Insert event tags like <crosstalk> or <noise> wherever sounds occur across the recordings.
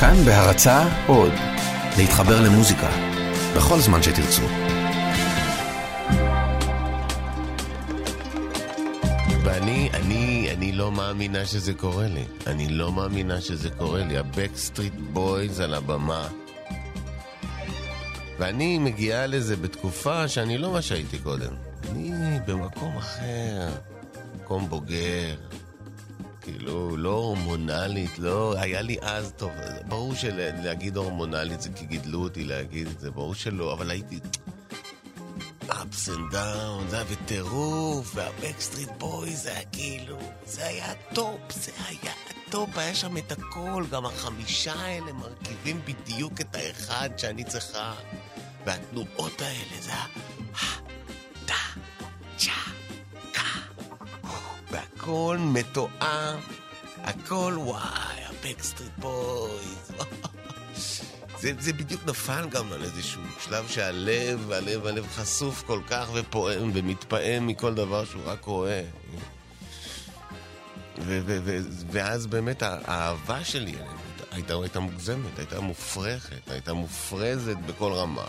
כאן בהרצה עוד, להתחבר למוזיקה, בכל זמן שתרצו. ואני, אני, אני לא מאמינה שזה קורה לי. אני לא מאמינה שזה קורה לי. הבקסטריט בויז על הבמה. ואני מגיעה לזה בתקופה שאני לא מה שהייתי קודם. אני במקום אחר, מקום בוגר. כאילו, לא הורמונלית, לא... היה לי אז, טוב, ברור שלהגיד הורמונלית זה כי גידלו אותי להגיד את זה, ברור שלא, אבל הייתי... ups and downs, זה היה בטירוף, והבקסטריט בויז זה היה כאילו, זה היה טופ, זה היה טופ, היה שם את הכל, גם החמישה האלה מרכיבים בדיוק את האחד שאני צריכה, והתנועות האלה, זה היה... טה, צ'ה, והכל מתואם, הכל וואי, הבקסטריט בויז. <laughs> זה, זה בדיוק נפל גם על איזשהו שלב שהלב, הלב, הלב חשוף כל כך ופועם ומתפעם מכל דבר שהוא רק רואה. ו- ו- ו- ואז באמת האהבה שלי הייתה, הייתה מוגזמת, הייתה מופרכת, הייתה מופרזת בכל רמה.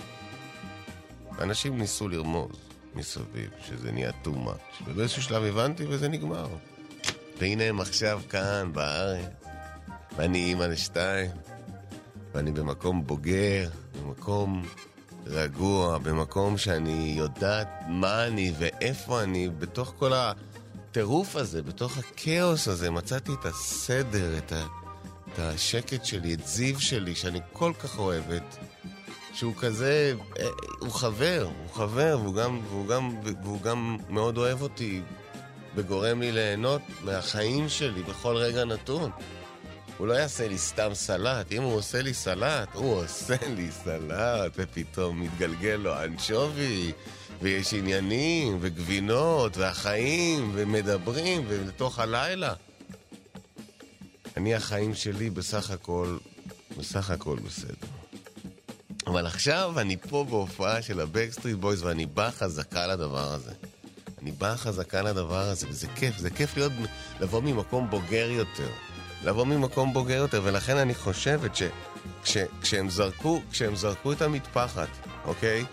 אנשים ניסו לרמוז מסביב שזה נהיה too much, ובאיזשהו שלב הבנתי וזה נגמר. והנה הם עכשיו כאן, בארץ, ואני אימא לשתיים. ואני במקום בוגר, במקום רגוע, במקום שאני יודעת מה אני ואיפה אני, בתוך כל הטירוף הזה, בתוך הכאוס הזה, מצאתי את הסדר, את, ה, את השקט שלי, את זיו שלי, שאני כל כך אוהבת, שהוא כזה, אה, הוא חבר, הוא חבר, והוא גם, והוא גם, והוא גם מאוד אוהב אותי, וגורם לי ליהנות מהחיים שלי בכל רגע נתון. הוא לא יעשה לי סתם סלט, אם הוא עושה לי סלט, הוא עושה <laughs> לי סלט, ופתאום מתגלגל לו אנשובי, ויש עניינים, וגבינות, והחיים, ומדברים, ולתוך הלילה. אני, החיים שלי בסך הכל, בסך הכל בסדר. אבל עכשיו אני פה בהופעה של הבקסטריט בויז, ואני בא חזקה לדבר הזה. אני בא חזקה לדבר הזה, וזה כיף, זה כיף להיות, לבוא ממקום בוגר יותר. לבוא ממקום בוגר יותר, ולכן אני חושבת שכשהם זרקו, כשהם זרקו את המטפחת, אוקיי?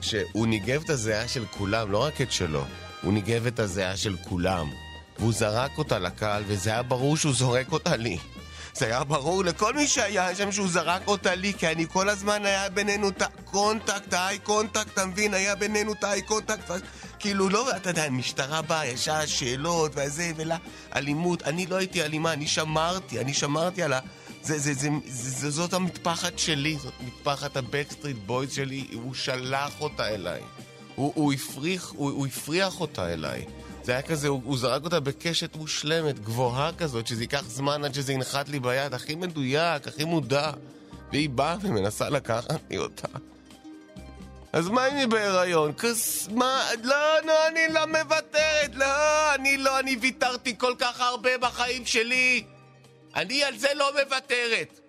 כשהוא ניגב את הזיעה של כולם, לא רק את שלו, הוא ניגב את הזיעה של כולם. והוא זרק אותה לקהל, וזה היה ברור שהוא זורק אותה לי. זה היה ברור לכל מי שהיה שם שהוא זרק אותה לי, כי אני כל הזמן היה בינינו את ה contact, ה eye contact, אתה מבין? היה בינינו את ה eye contact. כאילו, לא, אתה יודע, המשטרה באה, ישר שאלות, וזה, ולה, אלימות. אני לא הייתי אלימה, אני שמרתי, אני שמרתי על ה... זה, זה, זה, זה, זה, זאת המטפחת שלי, זאת מטפחת הבקסטריט בויז שלי, הוא שלח אותה אליי. הוא, הוא, הפריח, הוא, הוא הפריח אותה אליי. זה היה כזה, הוא, הוא זרק אותה בקשת מושלמת, גבוהה כזאת, שזה ייקח זמן עד שזה ינחת לי ביד, הכי מדויק, הכי מודע. והיא באה ומנסה לקחת לי אותה. אז מה אם היא בהיריון? כס... מה? לא, לא, אני לא מוותרת, לא, אני לא, אני ויתרתי כל כך הרבה בחיים שלי. אני על זה לא מוותרת.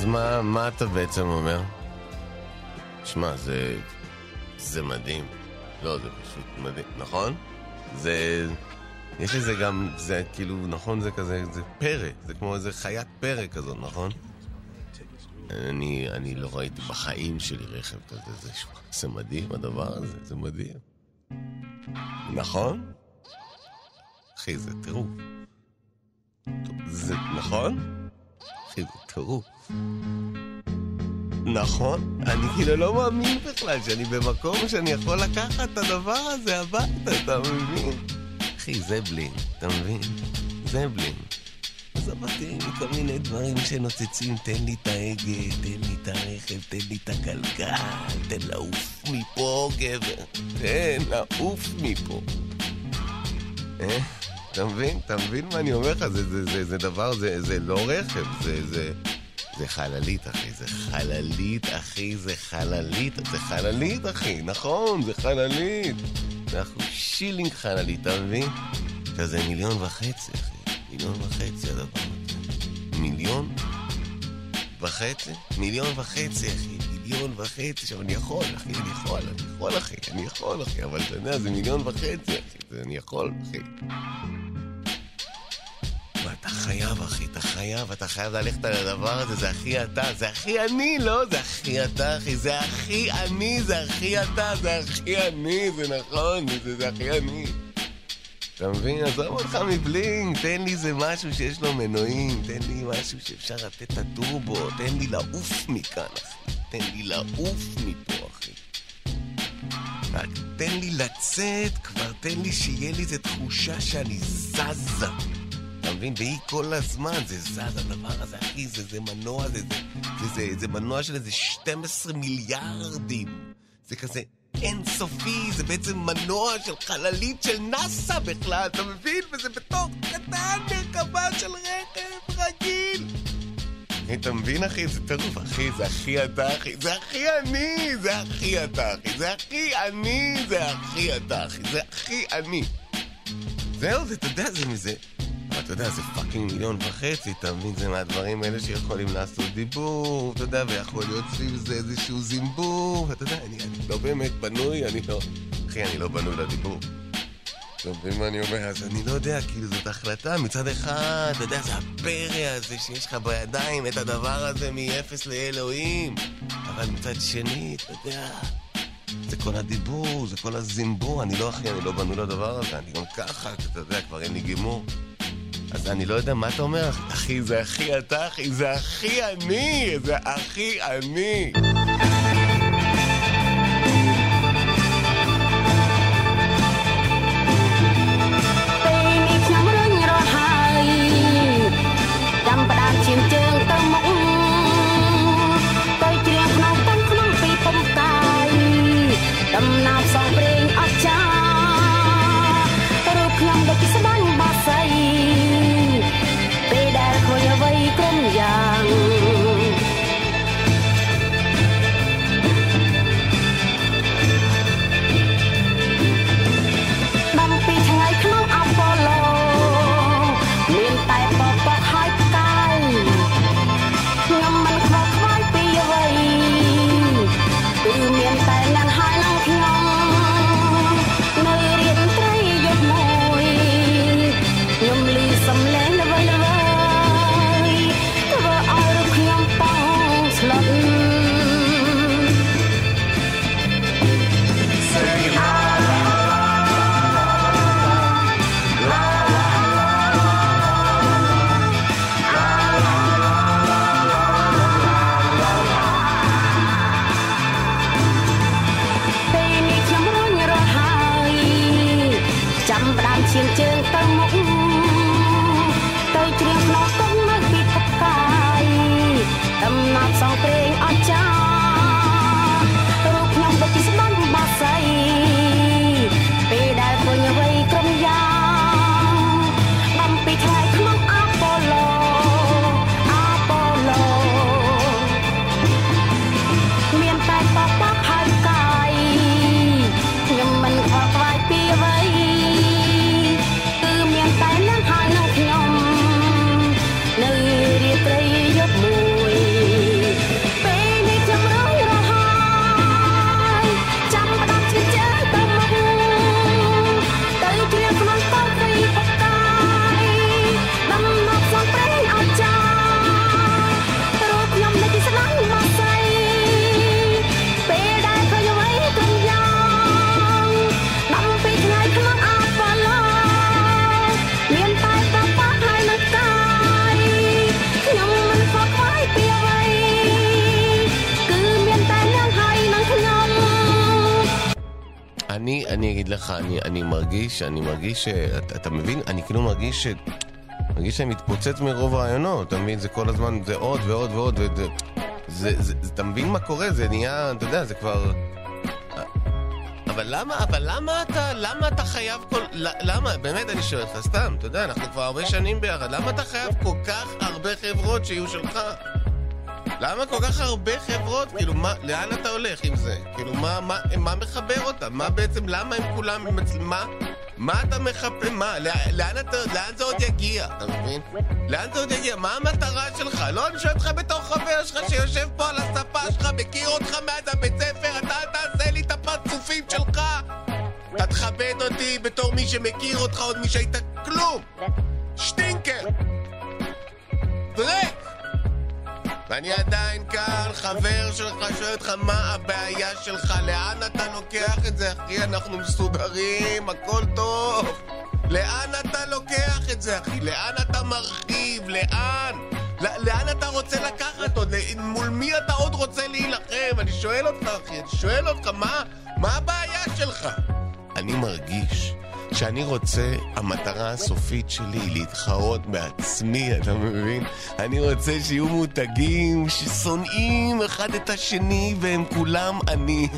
אז מה, מה אתה בעצם אומר? שמע, זה... זה מדהים. לא, זה פשוט מדהים, נכון? זה... יש לזה גם, זה כאילו, נכון, זה כזה, זה פרא, זה כמו איזה חיית פרא כזאת, נכון? אני, אני לא ראיתי בחיים שלי רכב כזה, זה, זה מדהים הדבר הזה, זה מדהים. נכון? אחי, זה טירוף. זה, נכון? טירוף. נכון? אני כאילו לא מאמין בכלל שאני במקום שאני יכול לקחת את הדבר הזה הביתה, אתה מבין? אחי, זה בלין, אתה מבין? זה בלין. אז עבדתי מכל מיני דברים שנוצצים, תן לי את ההגה, תן לי את הרכב, תן לי את הגלגל, תן לעוף מפה, גבר. תן לעוף מפה. אה? אתה מבין? אתה מבין מה אני אומר לך? זה, זה, זה, זה דבר, זה, זה לא רכב, זה, זה, זה חללית, אחי, זה חללית, אחי, זה חללית, זה חללית, אחי, נכון, זה חללית. אנחנו שילינג חללית, אתה מבין? עכשיו זה מיליון וחצי, אחי, מיליון וחצי הדבר הזה. מיליון וחצי? מיליון וחצי, אחי, מיליון וחצי. עכשיו, אני יכול, אחי, אני יכול, אני יכול, אחי, אני יכול, אחי, אבל אתה יודע, זה מיליון וחצי, אחי, זה אני יכול, אחי. חייב, אחי, אתה חייב, אתה חייב ללכת על הדבר הזה, זה הכי אתה, זה הכי אני, לא? זה הכי אתה, אחי, זה הכי אני, זה הכי אתה, זה הכי אני, זה נכון, זה, זה הכי אני. אתה מבין? עזוב אותך מבלינג, תן לי איזה משהו שיש לו מנועים, תן לי משהו שאפשר לתת את הטורבו, תן לי לעוף מכאן, אחי. תן לי לעוף מפה, אחי. רק תן לי לצאת כבר, תן לי שיהיה לי איזה תחושה שאני זזה. אתה מבין? והיא כל הזמן, זה זז הדבר הזה, אחי, זה, זה מנוע, זה, זה, זה, זה, זה מנוע של איזה 12 מיליארדים. זה כזה אינסופי, זה בעצם מנוע של חללית של נאסא בכלל, אתה מבין? וזה בתוך קטן מרכבה של רכב רגיל. אתה מבין, אחי? זה טירוף, אחי, זה הכי אתה, אחי. זה הכי אני, זה הכי אתה, אחי. זה הכי אני, זה הכי אתה, אחי. זה הכי אני. זהו, זה, אתה יודע, זה מזה... אתה יודע, זה פאקינג מיליון וחצי, אתה מבין? זה מהדברים האלה שיכולים לעשות דיבור, אתה יודע, ויכול להיות סביב זה איזשהו זימבור, ואתה יודע, אני, אני לא באמת בנוי, אני לא... אחי, אני לא בנוי לדיבור. אתה מבין מה אני אומר? אז אני לא יודע, כאילו זאת החלטה. מצד אחד, אתה יודע, זה הפרא הזה שיש לך בידיים, את הדבר הזה מ-0 לאלוהים. אבל מצד שני, אתה יודע, זה כל הדיבור, זה כל הזימבור. אני לא אחי, אני לא בנוי לדבר הזה. אני גם ככה, אתה יודע, כבר אין לי גימור. אז אני לא יודע מה אתה אומר, אחי, זה הכי אתה, אחי, זה הכי אני, זה הכי אני. אני מרגיש, אתה, אתה מבין? אני כאילו מרגיש ש... מרגיש שאני מתפוצץ מרוב רעיונות, אתה מבין? זה כל הזמן, זה עוד ועוד ועוד, וזה... זה, זה, זה, אתה מבין מה קורה? זה נהיה, אתה יודע, זה כבר... אבל למה, אבל למה אתה, למה אתה חייב כל... למה, באמת אני שואל אותך, סתם, אתה יודע, אנחנו כבר הרבה שנים ביחד, למה אתה חייב כל כך הרבה חברות שיהיו שלך? למה כל כך הרבה חברות? כאילו, מה, לאן אתה הולך עם זה? כאילו, מה, מה, מה מחבר אותם? מה בעצם, למה הם כולם, מה, מה אתה מחפה? מה, לאן, אתה, לאן זה עוד יגיע? אתה מבין? לאן זה עוד יגיע? מה המטרה שלך? לא, אני שואל אותך בתור חבר שלך שיושב פה על הספה שלך, מכיר אותך מאז הבית ספר, אתה תעשה לי את הפרצופים שלך! אתה תכבד אותי בתור מי שמכיר אותך עוד מי שהיית כלום! שטינקר! דרק! ואני עדיין כאן, חבר שלך, שואל אותך מה הבעיה שלך, לאן אתה לוקח את זה, אחי? אנחנו מסודרים, הכל טוב. לאן אתה לוקח את זה, אחי? לאן אתה מרחיב? לאן? לאן אתה רוצה לקחת עוד? מול מי אתה עוד רוצה להילחם? אני שואל אותך, אחי, אני שואל אותך, מה, מה הבעיה שלך? אני מרגיש שאני רוצה, המטרה הסופית שלי היא להתחרות בעצמי, אתה מבין? אני רוצה שיהיו מותגים ששונאים אחד את השני והם כולם אני.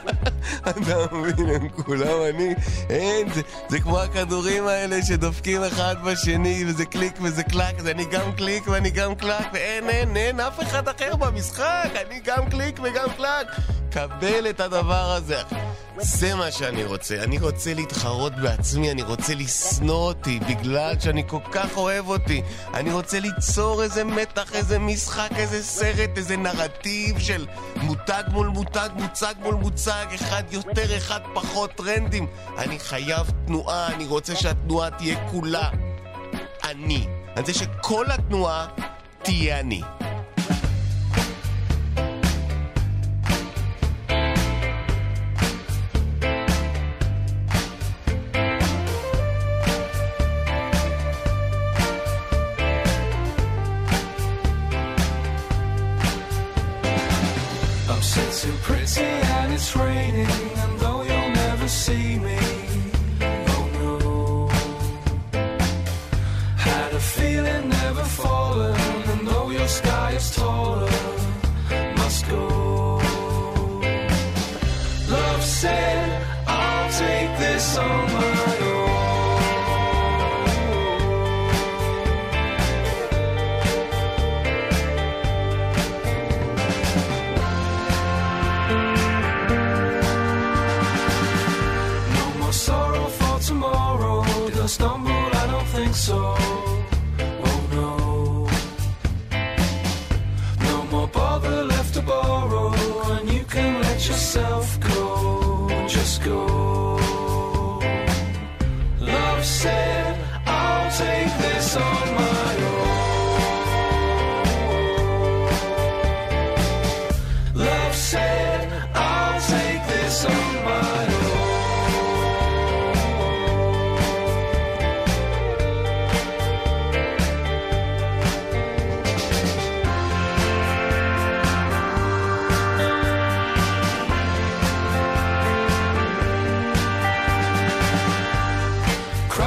<laughs> אתה מבין? הם כולם אני. אין, זה, זה כמו הכדורים האלה שדופקים אחד בשני וזה קליק וזה קלק, אז אני גם קליק ואני גם קלק ואין, אין, אין אף אחד אחר במשחק, אני גם קליק וגם קלק. קבל את הדבר הזה. זה מה שאני רוצה. אני רוצה להתחרות בעצמי, אני רוצה לשנוא אותי בגלל שאני כל כך אוהב אותי. אני רוצה ליצור איזה מתח, איזה משחק, איזה סרט, איזה נרטיב של מותג מול מותג, מוצג מול מוצג, אחד יותר, אחד פחות טרנדים. אני חייב תנועה, אני רוצה שהתנועה תהיה כולה אני. אני רוצה שכל התנועה תהיה אני.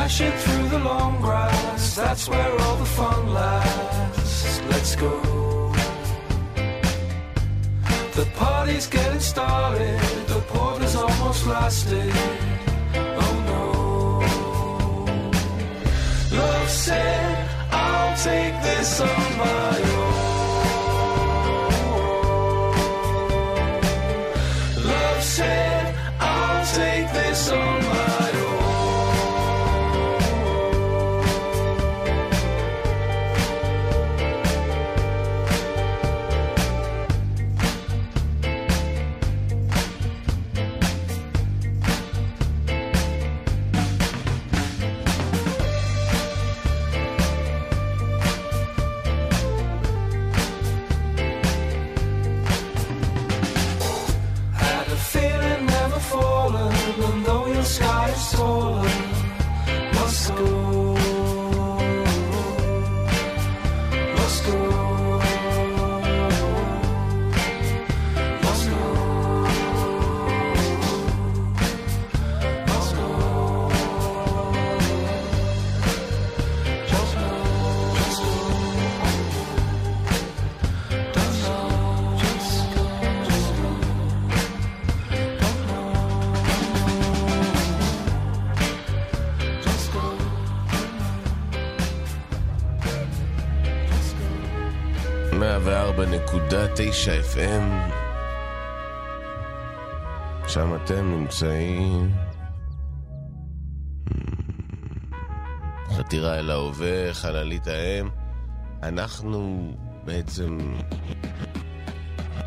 Crashing through the long grass, that's where all the fun lasts. Let's go. The party's getting started, the porter's almost lasted. Oh no. Love said, I'll take this on my own. 104.9 FM שם אתם נמצאים. חתירה אל ההווה, חללית האם. אנחנו בעצם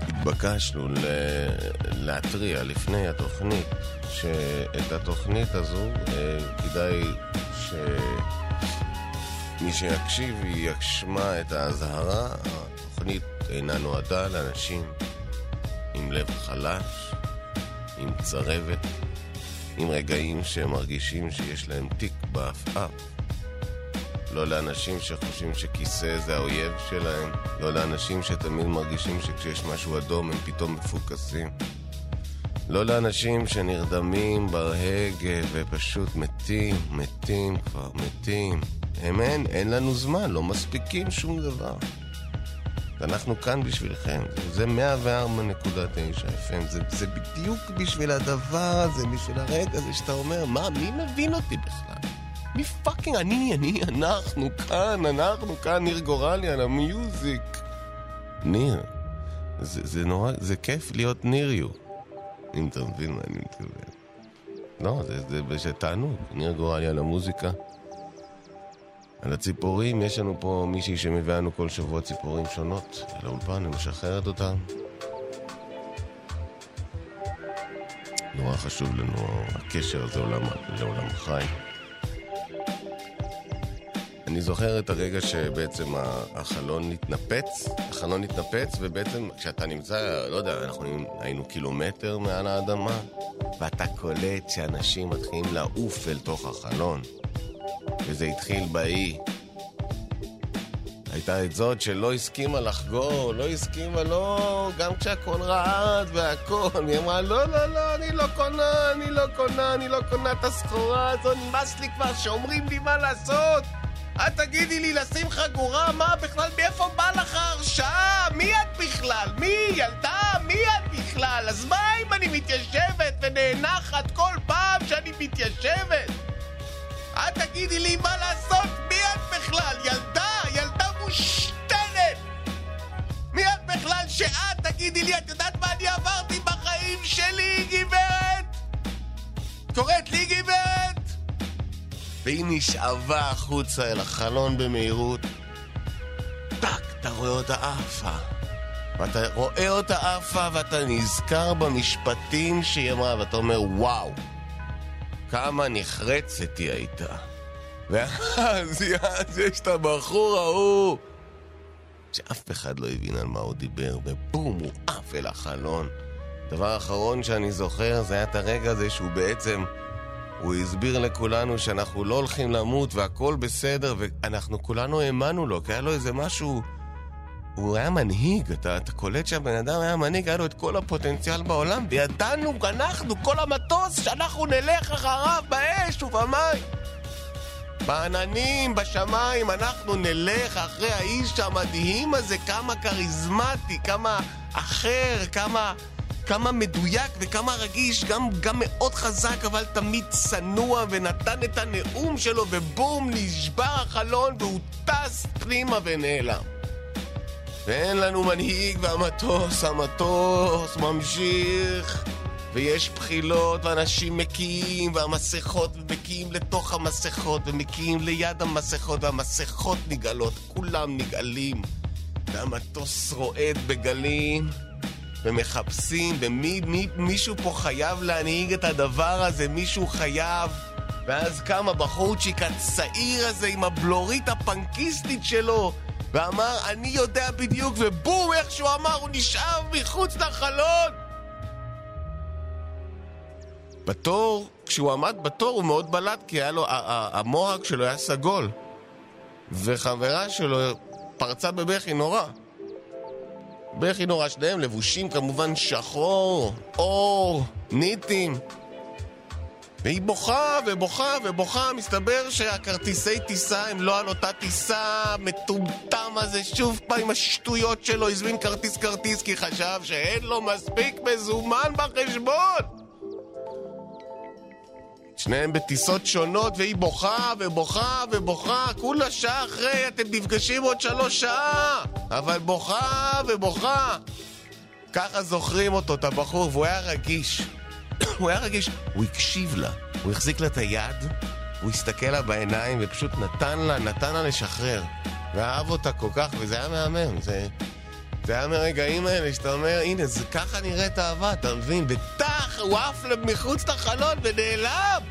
התבקשנו ל- להתריע לפני התוכנית שאת התוכנית הזו אה, כדאי שמי שיקשיב ישמע את האזהרה. התוכנית אינה נועדה לאנשים עם לב חלש, עם צרבת, עם רגעים שהם מרגישים שיש להם תיק בעפעף. לא לאנשים שחושבים שכיסא זה האויב שלהם, לא לאנשים שתמיד מרגישים שכשיש משהו אדום הם פתאום מפוקסים. לא לאנשים שנרדמים בהגה ופשוט מתים מתים, כבר, מתים. הם אין, אין לנו זמן, לא מספיקים שום דבר. ואנחנו כאן בשבילכם. זה 104.9 FM, זה, זה בדיוק בשביל הדבר הזה, בשביל הרגע הזה שאתה אומר, מה, מי מבין אותי בכלל? מי fucking, אני, אני, אנחנו כאן, אנחנו כאן, ניר גורלי על ה music. ניר. זה, זה נורא, זה כיף להיות ניריו. אם אתה מבין מה אני מתכוון. לא, זה, זה, זה תענוג. ניר גורלי על המוזיקה. על הציפורים, יש לנו פה מישהי שמביאה לנו כל שבוע ציפורים שונות לאולפן, ומשחררת אותן. נורא חשוב לנו הקשר הזה לעולם, לעולם החי. אני זוכר את הרגע שבעצם החלון התנפץ, החלון התנפץ, ובעצם כשאתה נמצא, לא יודע, אנחנו היינו קילומטר מעל האדמה, ואתה קולט שאנשים מתחילים לעוף אל תוך החלון. וזה התחיל באי. הייתה את זאת שלא הסכימה לחגור, לא הסכימה, לא, גם כשהכל רעד והכל, היא אמרה, לא, לא, לא, אני לא קונה, אני לא קונה, אני לא קונה את הסחורה הזו, נמאס לי כבר שאומרים לי מה לעשות. את תגידי לי לשים חגורה, מה בכלל, מאיפה בא לך הרשאה? מי את בכלל? מי? ילדה? מי את בכלל? אז מה אם אני מתיישבת ונאנחת כל פעם שאני מתיישבת? את תגידי לי מה לעשות? מי את בכלל? ילדה? ילדה מושתנת! מי את בכלל שאת תגידי לי? את יודעת מה אני עברתי בחיים שלי, גברת? קוראת לי גברת? והיא נשאבה החוצה אל החלון במהירות. טאק, אתה רואה אותה עפה. ואתה רואה אותה עפה ואתה נזכר במשפטים שהיא אמרה, ואתה אומר, וואו, כמה נחרצת היא הייתה. ואז יש את הבחור ההוא, שאף אחד לא הבין על מה הוא דיבר, ובום, הוא עף אל החלון. דבר אחרון שאני זוכר זה היה את הרגע הזה שהוא בעצם... הוא הסביר לכולנו שאנחנו לא הולכים למות והכל בסדר, ואנחנו כולנו האמנו לו, כי היה לו איזה משהו... הוא היה מנהיג, אתה, אתה קולט שהבן אדם היה מנהיג, היה לו את כל הפוטנציאל בעולם, וידענו, אנחנו, כל המטוס, שאנחנו נלך אחריו באש ובמים. בעננים, בשמיים, אנחנו נלך אחרי האיש המדהים הזה, כמה כריזמטי, כמה אחר, כמה... כמה מדויק וכמה רגיש, גם, גם מאוד חזק, אבל תמיד צנוע, ונתן את הנאום שלו, ובום, נשבר החלון, והוא טס פנימה ונעלם. ואין לנו מנהיג, והמטוס, המטוס ממשיך, ויש בחילות, ואנשים מקיאים, והמסכות מקיאים לתוך המסכות, ומקיאים ליד המסכות, והמסכות נגאלות, כולם נגאלים, והמטוס רועד בגלים. ומחפשים, ומישהו פה חייב להנהיג את הדבר הזה, מישהו חייב. ואז קם הבחורצ'יק הצעיר הזה עם הבלורית הפנקיסטית שלו, ואמר, אני יודע בדיוק, ובום, איך שהוא אמר, הוא נשאר מחוץ לחלון! בתור, כשהוא עמד בתור הוא מאוד בלט, כי היה לו, המוהק שלו היה סגול. וחברה שלו פרצה בבכי נורא. בכי נורא, שניהם לבושים כמובן שחור, אור, ניטים. והיא בוכה ובוכה ובוכה, מסתבר שהכרטיסי טיסה הם לא על אותה טיסה, מטומטם הזה, שוב פעם עם השטויות שלו, הזמין כרטיס כרטיס כי חשב שאין לו מספיק מזומן בחשבון! שניהם בטיסות שונות, והיא בוכה ובוכה ובוכה, כולה שעה אחרי, אתם נפגשים עוד שלוש שעה, אבל בוכה ובוכה. ככה זוכרים אותו, את הבחור, והוא היה רגיש. הוא היה רגיש, הוא הקשיב לה, הוא החזיק לה את היד, הוא הסתכל לה בעיניים ופשוט נתן לה, נתן לה לשחרר. ואהב אותה כל כך, וזה היה מהמם, זה... זה היה מהרגעים האלה שאתה אומר, הנה, זה ככה נראית אהבה, אתה מבין? וטח, הוא עף מחוץ לחלון ונעלם!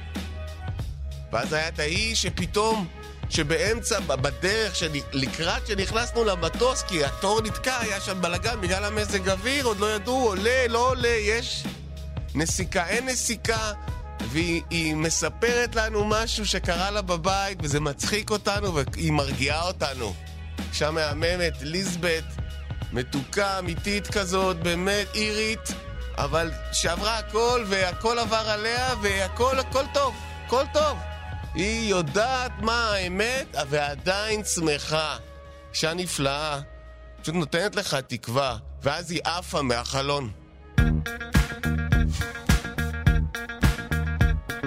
ואז היה את האיש שפתאום, שבאמצע, בדרך, לקראת שנכנסנו למטוס, כי התור נתקע, היה שם בלאגן בגלל המזג אוויר, עוד לא ידעו, עולה, לא עולה, יש נסיקה, אין נסיקה, והיא מספרת לנו משהו שקרה לה בבית, וזה מצחיק אותנו, והיא מרגיעה אותנו. אישה מהממת, ליזבט, מתוקה, אמיתית כזאת, באמת אירית, אבל שעברה הכל, והכל עבר עליה, והכל, הכל טוב, הכל טוב. היא יודעת מה האמת, ועדיין שמחה. אישה נפלאה. פשוט נותנת לך תקווה, ואז היא עפה מהחלון. Watch a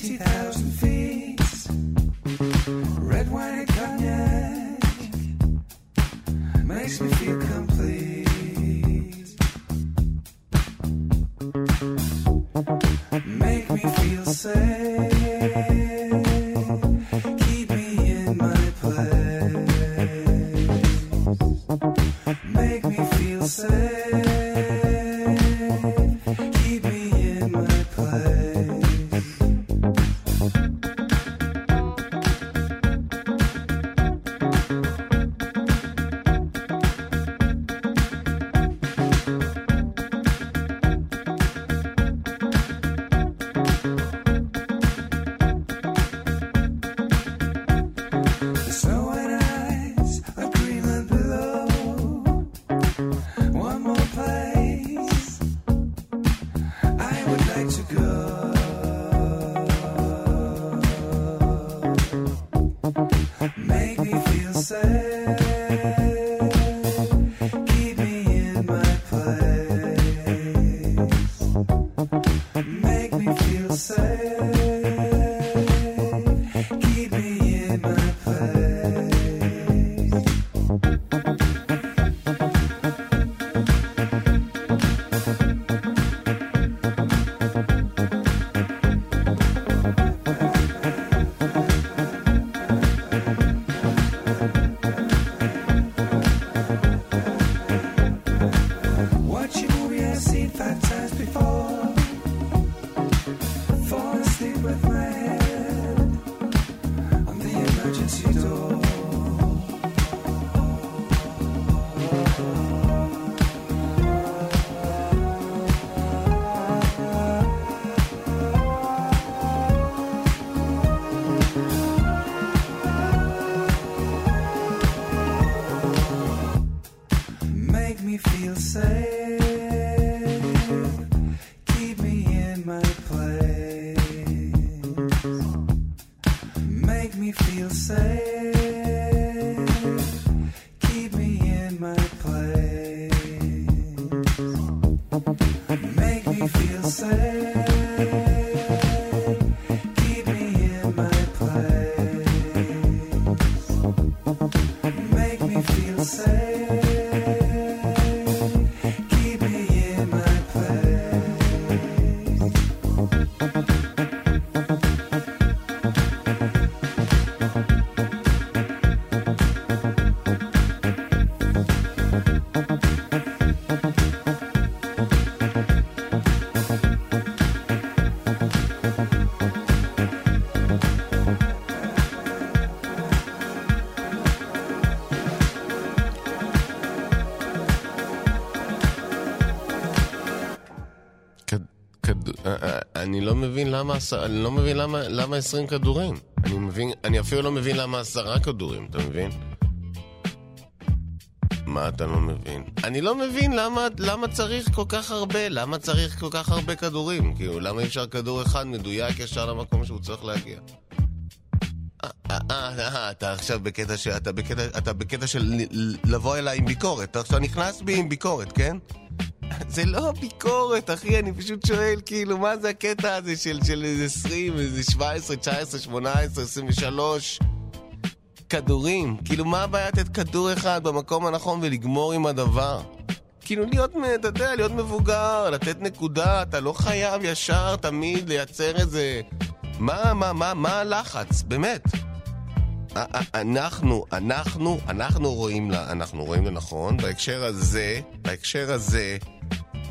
50,000 אני לא מבין למה אני לא מבין למה למה 20 כדורים. אני מבין, אני אפילו לא מבין למה עשרה כדורים, אתה מבין? מה אתה לא מבין? אני לא מבין למה, למה צריך כל כך הרבה, למה צריך כל כך הרבה כדורים? כאילו, למה אי אפשר כדור אחד מדויק ישר למקום שהוא צריך להגיע? אה, אה, אה, אה, אתה עכשיו בקטע של... אתה בקטע, אתה בקטע של לבוא אליי עם ביקורת. אתה עכשיו נכנס בי עם ביקורת, כן? זה לא ביקורת, אחי, אני פשוט שואל, כאילו, מה זה הקטע הזה של, של איזה 20, איזה 17, 19, 18, 23 כדורים? כאילו, מה הבעיה לתת כדור אחד במקום הנכון ולגמור עם הדבר? כאילו, להיות, אתה יודע, להיות מבוגר, לתת נקודה, אתה לא חייב ישר תמיד לייצר איזה... מה, מה, מה, מה הלחץ? באמת. אנחנו, אנחנו, אנחנו רואים, אנחנו רואים לנכון, בהקשר הזה, בהקשר הזה,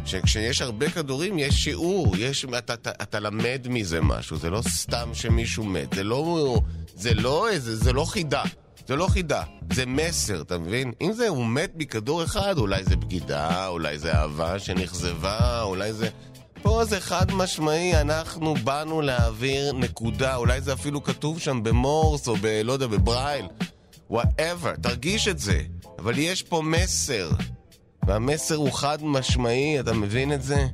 שכשיש הרבה כדורים יש שיעור, יש, אתה, אתה, אתה למד מזה משהו, זה לא סתם שמישהו מת, זה לא, זה לא, זה, זה לא חידה. זה לא חידה, זה מסר, אתה מבין? אם זה הוא מת מכדור אחד, אולי זה בגידה, אולי זה אהבה שנכזבה, אולי זה... פה זה חד משמעי, אנחנו באנו להעביר נקודה, אולי זה אפילו כתוב שם במורס או ב... לא יודע, בברייל. whatever, תרגיש את זה. אבל יש פה מסר. והמסר הוא חד משמעי, אתה מבין את זה?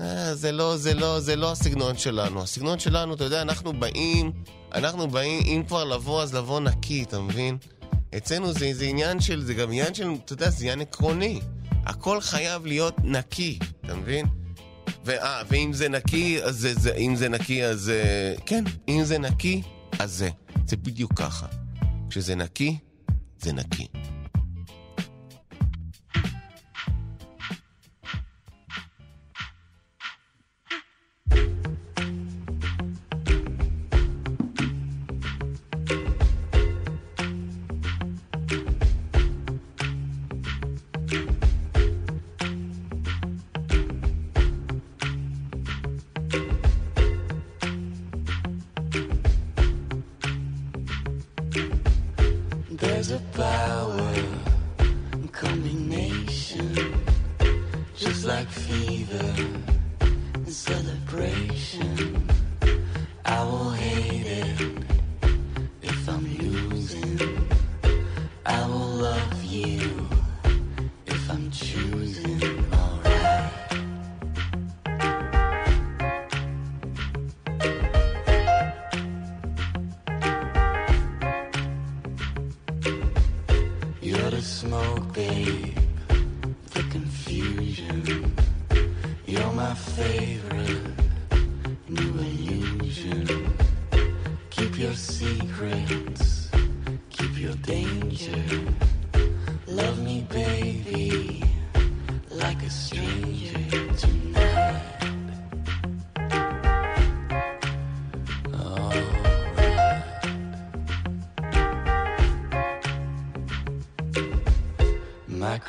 אה, זה לא, זה לא, זה לא הסגנון שלנו. הסגנון שלנו, אתה יודע, אנחנו באים, אנחנו באים, אם כבר לבוא, אז לבוא נקי, אתה מבין? אצלנו זה, זה עניין של, זה גם עניין של, אתה יודע, זה עניין עקרוני. הכל חייב להיות נקי, אתה מבין? ואה, ואם זה נקי, אז זה, זה, אם זה נקי, אז... אה, כן, אם זה נקי, אז זה. זה בדיוק ככה. כשזה נקי, זה נקי.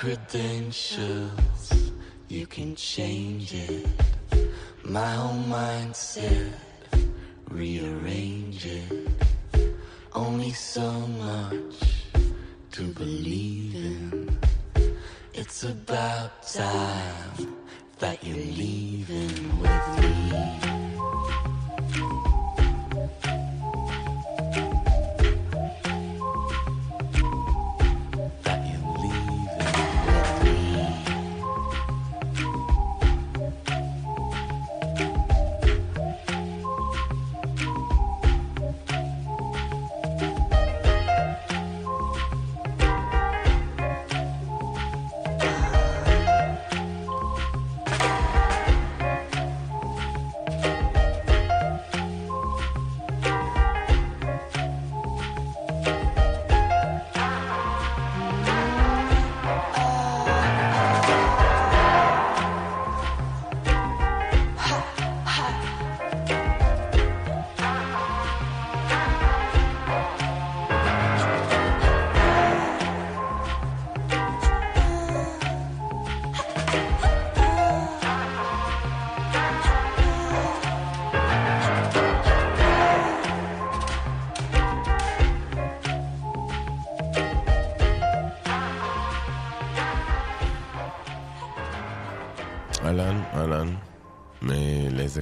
Credentials, you can change it. My whole mindset, rearrange it. Only so much to believe in. It's about time that you're leaving with me.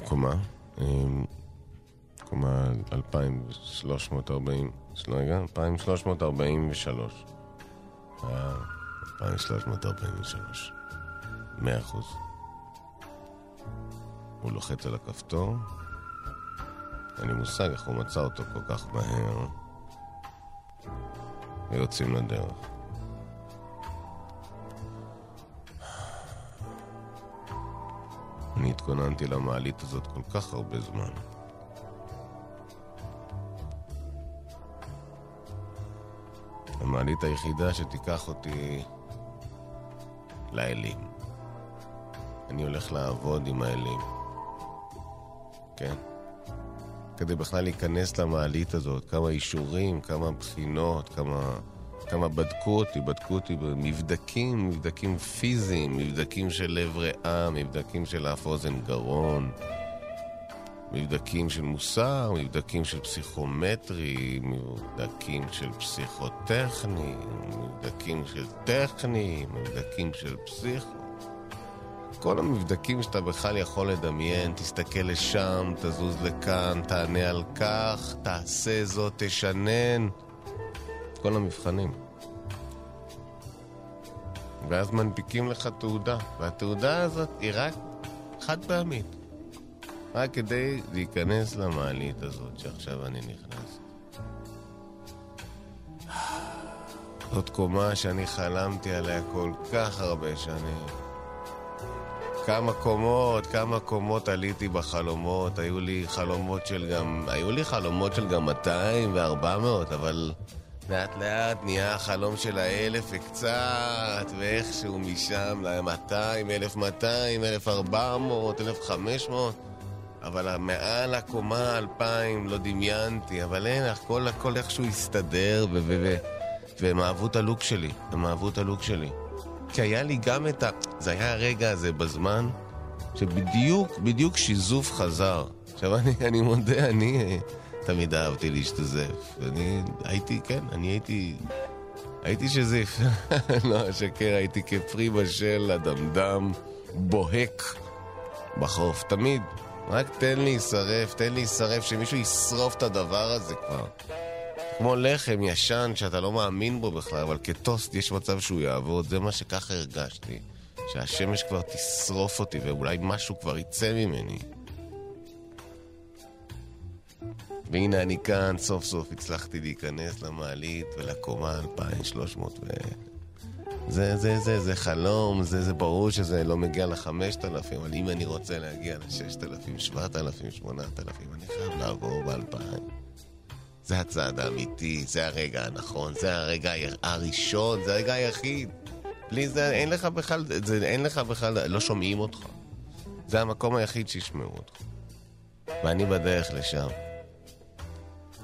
קומה? אמ, קומה 2340, של- רגע, 2343. אה, 2343. מאה אחוז. הוא לוחץ על הכפתור. אין לי מושג איך הוא מצא אותו כל כך מהר. ויוצאים לדרך. אני התכוננתי למעלית הזאת כל כך הרבה זמן. המעלית היחידה שתיקח אותי לאלים. אני הולך לעבוד עם האלים. כן. כדי בכלל להיכנס למעלית הזאת, כמה אישורים, כמה בחינות, כמה כמה בדקו אותי, בדקו אותי במבדקים, מבדקים פיזיים, מבדקים של לב ריאה, מבדקים של אף אוזן גרון, מבדקים של מוסר, מבדקים של פסיכומטרי, מבדקים של פסיכוטכני, מבדקים של טכני, מבדקים של פסיכו. כל המבדקים שאתה בכלל יכול לדמיין, תסתכל לשם, תזוז לכאן, תענה על כך, תעשה זאת, תשנן. כל המבחנים. ואז מנפיקים לך תעודה, והתעודה הזאת היא רק חד פעמית. רק כדי להיכנס למעלית הזאת שעכשיו אני נכנס. זאת קומה שאני חלמתי עליה כל כך הרבה שנים. כמה קומות, כמה קומות עליתי בחלומות. היו לי חלומות של גם... היו לי חלומות של גם 200 ו-400, אבל לאט לאט נהיה החלום של האלף וקצת, ואיכשהו משם ל-200, 1200, 1400, 1500. אבל מעל הקומה 2000 לא דמיינתי, אבל אין, הכל הכל איכשהו הסתדר, ו... ו... ו... והם אהבו את הלוק שלי, הם אהבו את הלוק שלי. כי היה לי גם את ה... זה היה הרגע הזה בזמן, שבדיוק, בדיוק שיזוף חזר. עכשיו אני, אני מודה, אני תמיד אהבתי להשתזף. אני הייתי, כן, אני הייתי... הייתי שזיף. <laughs> לא אשקר, הייתי כפרי בשל, אדמדם, בוהק בחוף. תמיד. רק תן לי להישרף, תן לי להישרף, שמישהו ישרוף את הדבר הזה כבר. כמו לחם ישן שאתה לא מאמין בו בכלל, אבל כטוסט יש מצב שהוא יעבוד, זה מה שככה הרגשתי. שהשמש כבר תשרוף אותי ואולי משהו כבר יצא ממני. והנה אני כאן, סוף סוף הצלחתי להיכנס למעלית ולקומה 2300 ו... זה, זה, זה, זה חלום, זה, זה ברור שזה לא מגיע ל-5,000, אבל אם אני רוצה להגיע ל-6,000, 7,000, 8,000, אני חייב לעבור ב-2,000. זה הצעד האמיתי, זה הרגע הנכון, זה הרגע הראשון, זה הרגע היחיד. בלי זה אין לך בכלל, זה, אין לך בכלל, לא שומעים אותך. זה המקום היחיד שישמעו אותך. ואני בדרך לשם.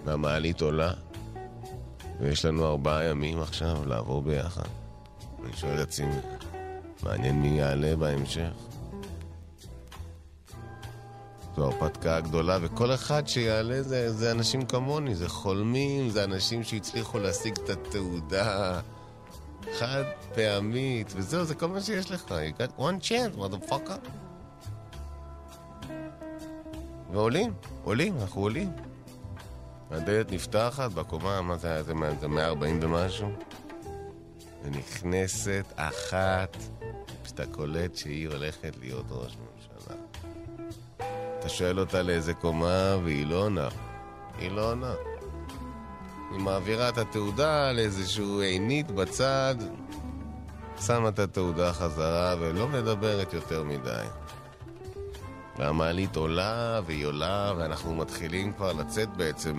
והמעלית עולה, ויש לנו ארבעה ימים עכשיו לעבור ביחד. אני שואל את עצמי, מעניין מי יעלה בהמשך. זו הרפתקה גדולה, וכל אחד שיעלה זה, זה אנשים כמוני, זה חולמים, זה אנשים שהצליחו להשיג את התעודה חד פעמית, וזהו, זה כל מה שיש לך. You got one chance, motherfucker. ועולים, עולים, אנחנו עולים. הדלת נפתחת בקומה, מה זה היה? זה 140 ומשהו? ונכנסת אחת, שאתה קולט שהיא הולכת להיות ראש ממשלה. אתה שואל אותה לאיזה קומה, והיא לא עונה. היא לא עונה. היא מעבירה את התעודה לאיזשהו עינית בצד, שמה את התעודה חזרה ולא מדברת יותר מדי. והמעלית עולה והיא עולה, ואנחנו מתחילים כבר לצאת בעצם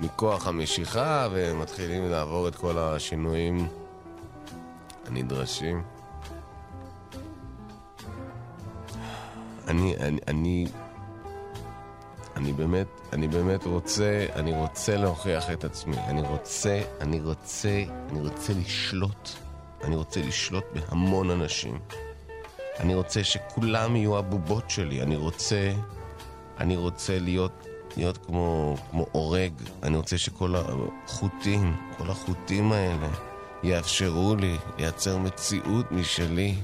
מכוח המשיכה, ומתחילים לעבור את כל השינויים הנדרשים. אני, אני, אני, אני באמת, אני באמת רוצה, אני רוצה להוכיח את עצמי. אני רוצה, אני רוצה, אני רוצה לשלוט. אני רוצה לשלוט בהמון אנשים. אני רוצה שכולם יהיו הבובות שלי. אני רוצה, אני רוצה להיות, להיות כמו, כמו אורג. אני רוצה שכל החוטים, כל החוטים האלה, יאפשרו לי לייצר מציאות משלי.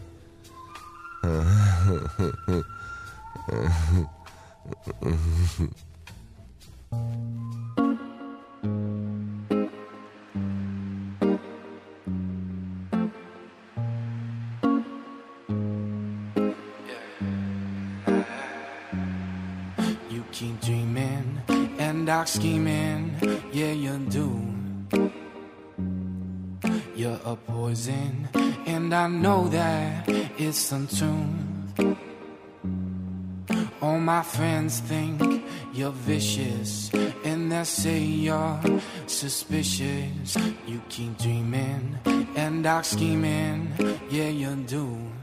<laughs> dark scheming, yeah, you do. You're a poison, and I know that it's untuned. All my friends think you're vicious, and they say you're suspicious. You keep dreaming and dark scheming, yeah, you do.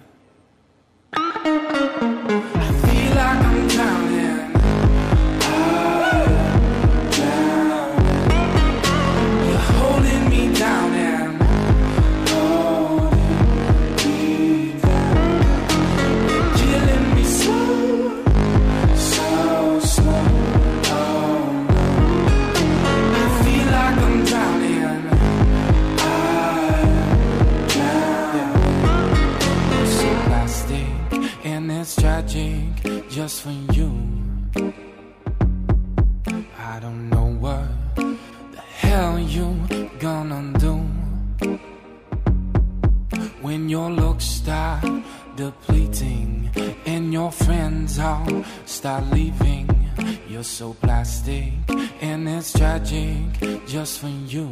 You. I don't know what the hell you gonna do when your looks start depleting and your friends all start leaving. You're so plastic and it's tragic just for you.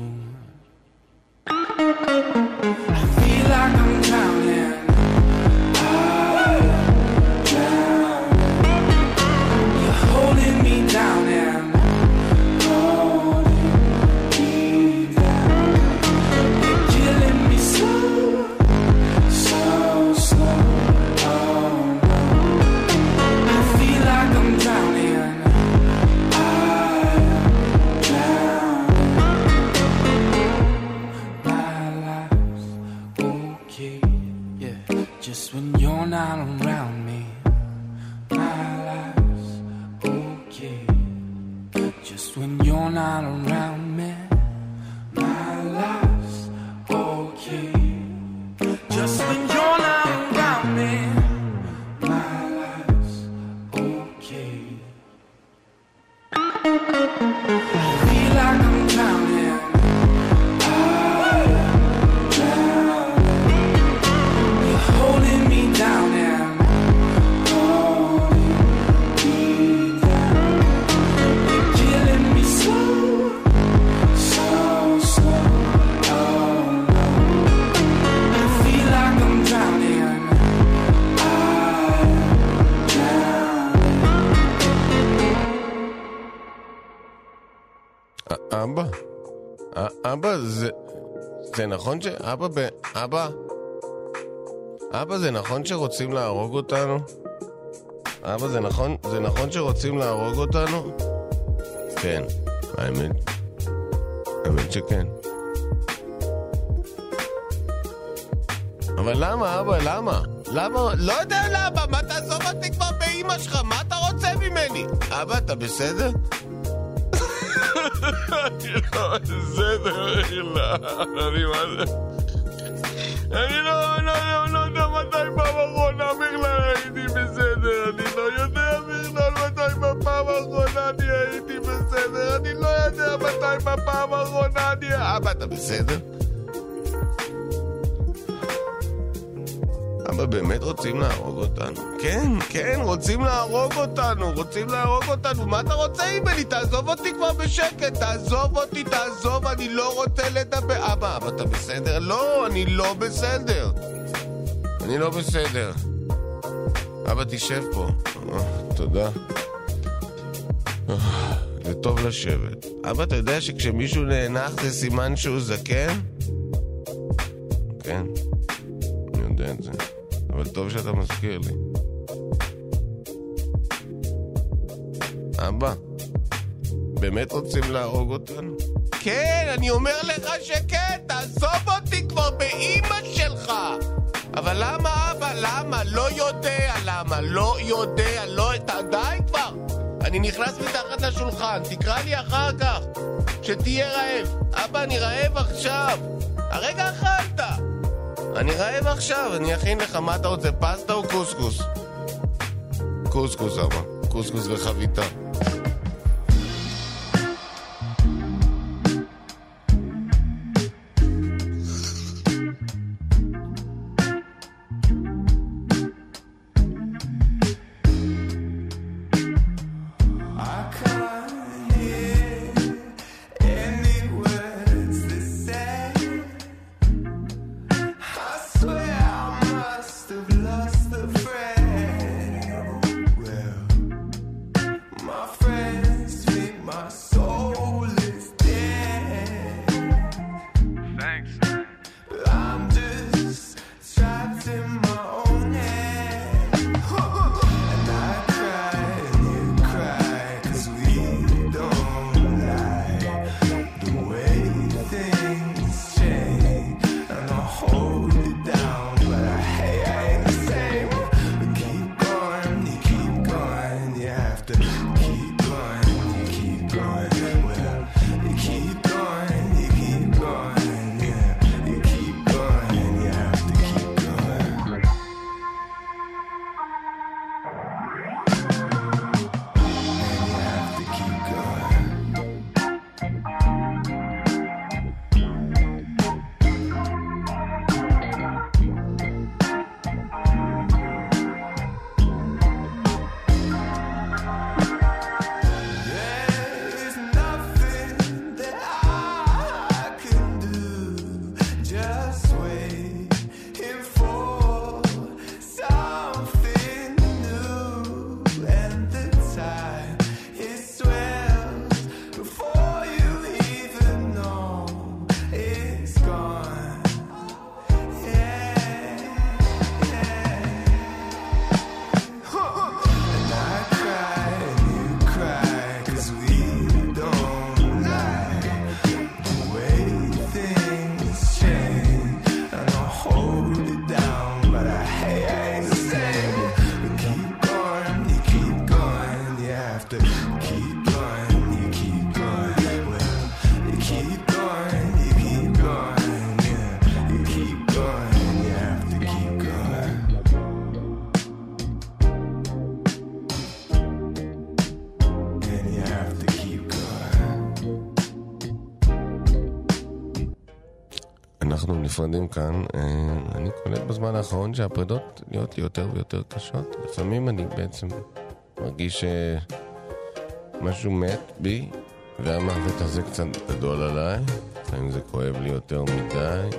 אבא, אבא, זה... זה נכון ש... אבא ב... אבא? אבא, זה נכון שרוצים להרוג אותנו? אבא, זה נכון, זה נכון שרוצים להרוג אותנו? כן, האמת, האמת שכן. אבל למה, אבא, למה? למה? לא יודע למה, מה תעזוב אותי כבר באימא שלך, מה אתה רוצה ממני? אבא, אתה בסדר? אני לא בסדר בכלל, אני מה זה... אני לא, לא, לא, לא יודע מתי פעם אחרונה בכלל הייתי בסדר, אני לא יודע בכלל מתי בפעם האחרונה אני הייתי בסדר, אני לא יודע מתי בפעם האחרונה אני... אבא, אתה בסדר? אבא, באמת רוצים להרוג אותנו? כן, כן, רוצים להרוג אותנו, רוצים להרוג אותנו. מה אתה רוצה ממני? תעזוב אותי כבר בשקט, תעזוב אותי, תעזוב, אני לא רוצה לדבר. אבא, אבא, אתה בסדר? לא, אני לא בסדר. אני לא בסדר. אבא, תשב פה. תודה. זה טוב לשבת. אבא, אתה יודע שכשמישהו נאנח זה סימן שהוא זקן? כן, אני יודע את זה. אבל טוב שאתה מזכיר לי. אבא, באמת רוצים להרוג אותנו? כן, אני אומר לך שכן, תעזוב אותי כבר באימא שלך! אבל למה, אבא? למה? לא יודע למה. לא יודע, לא... די כבר! אני נכנס מתחת לשולחן, תקרא לי אחר כך, שתהיה רעב. אבא, אני רעב עכשיו. הרגע אכלת. אני רעב עכשיו, אני אכין לך, מה אתה רוצה, פסטה או קוסקוס? קוסקוס, אבא. קוסקוס וחביתה. נפרדים כאן. אה, אני קולט בזמן האחרון שהפרידות נהיות לי יותר ויותר קשות. לפעמים אני בעצם מרגיש שמשהו מת בי, והמוות הזה קצת גדול עליי. לפעמים זה כואב לי יותר מדי.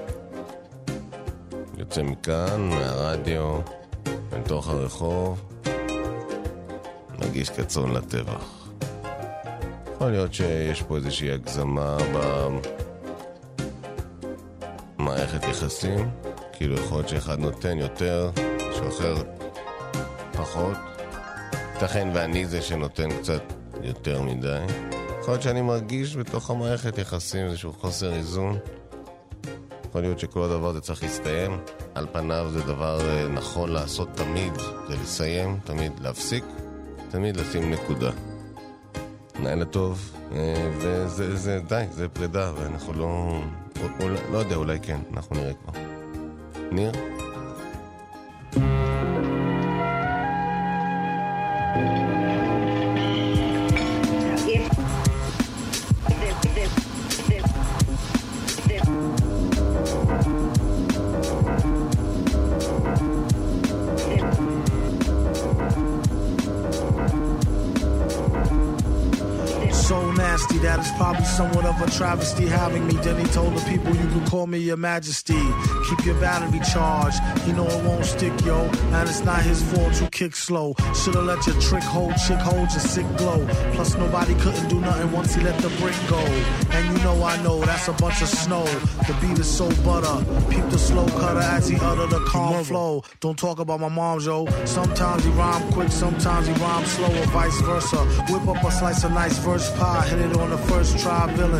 יוצא מכאן, מהרדיו, מתוך הרחוב, מרגיש כצאן לטבח. יכול להיות שיש פה איזושהי הגזמה במערכת יחסים, כאילו יכול להיות שאחד נותן יותר, שאחר פחות. ייתכן ואני זה שנותן קצת יותר מדי. יכול להיות שאני מרגיש בתוך המערכת יחסים איזשהו חוסר איזון. יכול להיות שכל הדבר הזה צריך להסתיים. על פניו זה דבר אה, נכון לעשות תמיד, זה לסיים, תמיד להפסיק, תמיד לשים נקודה. לילה טוב, אה, וזה זה, די, זה פרידה, ואנחנו לא... או- לא יודע, אולי כן, אנחנו נראה כבר. ניר? Of a travesty having me. Then he told the people you can call me your majesty. Keep your battery charged. You know it won't stick, yo. And it's not his fault you kick slow. Should've let your trick hold, chick hold your sick glow. Plus nobody couldn't do nothing once he let the brick go. And you know I know that's a bunch of snow. The beat is so butter. Peep the slow cutter as he utter the calm flow. Don't talk about my mom, yo. Sometimes he rhyme quick, sometimes he rhyme slow, or vice versa. Whip up a slice of nice verse pie, hit it on the first try. Villain,